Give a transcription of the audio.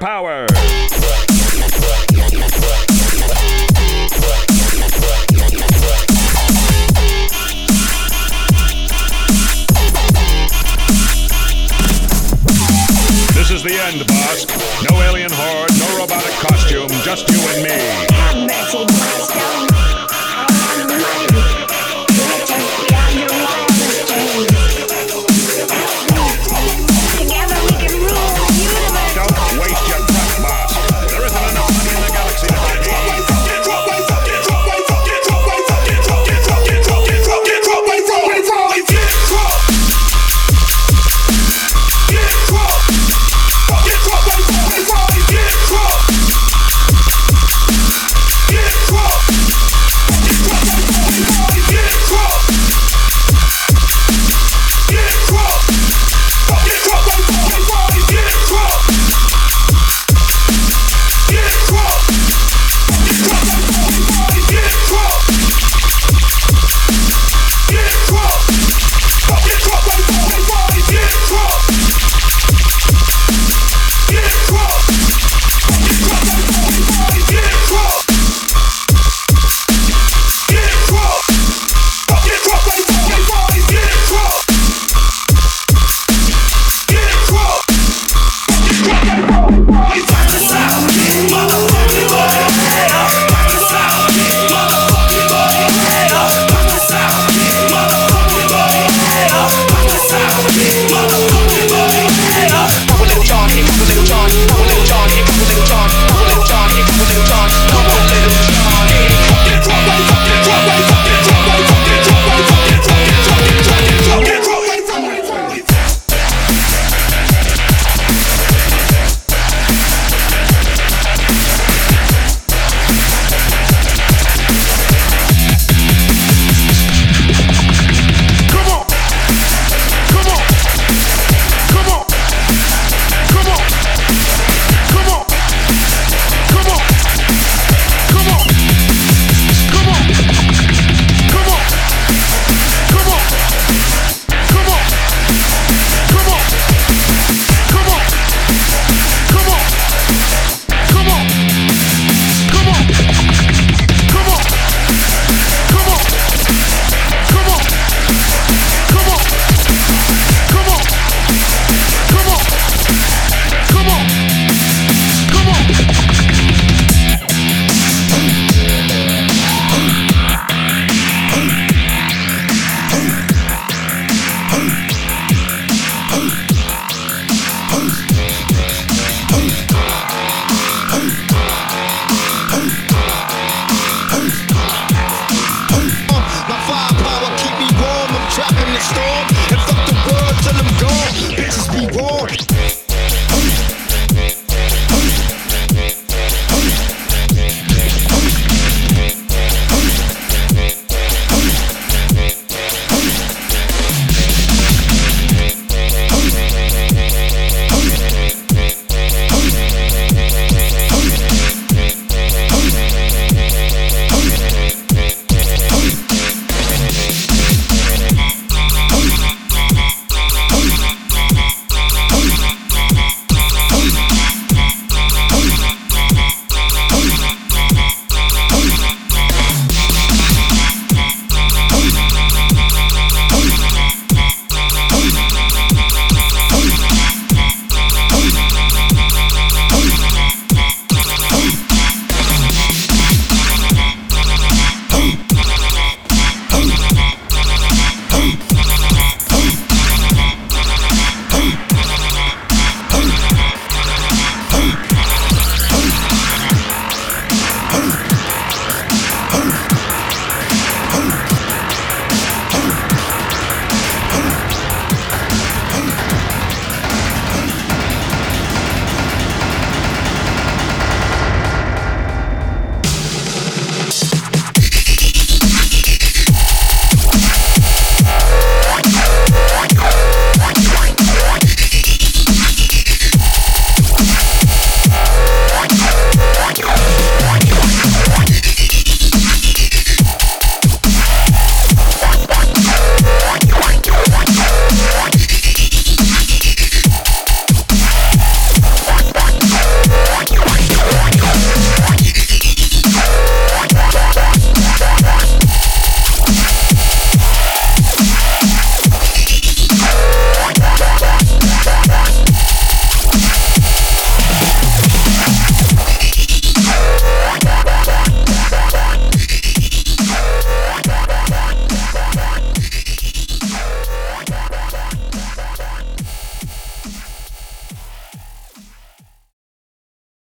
power.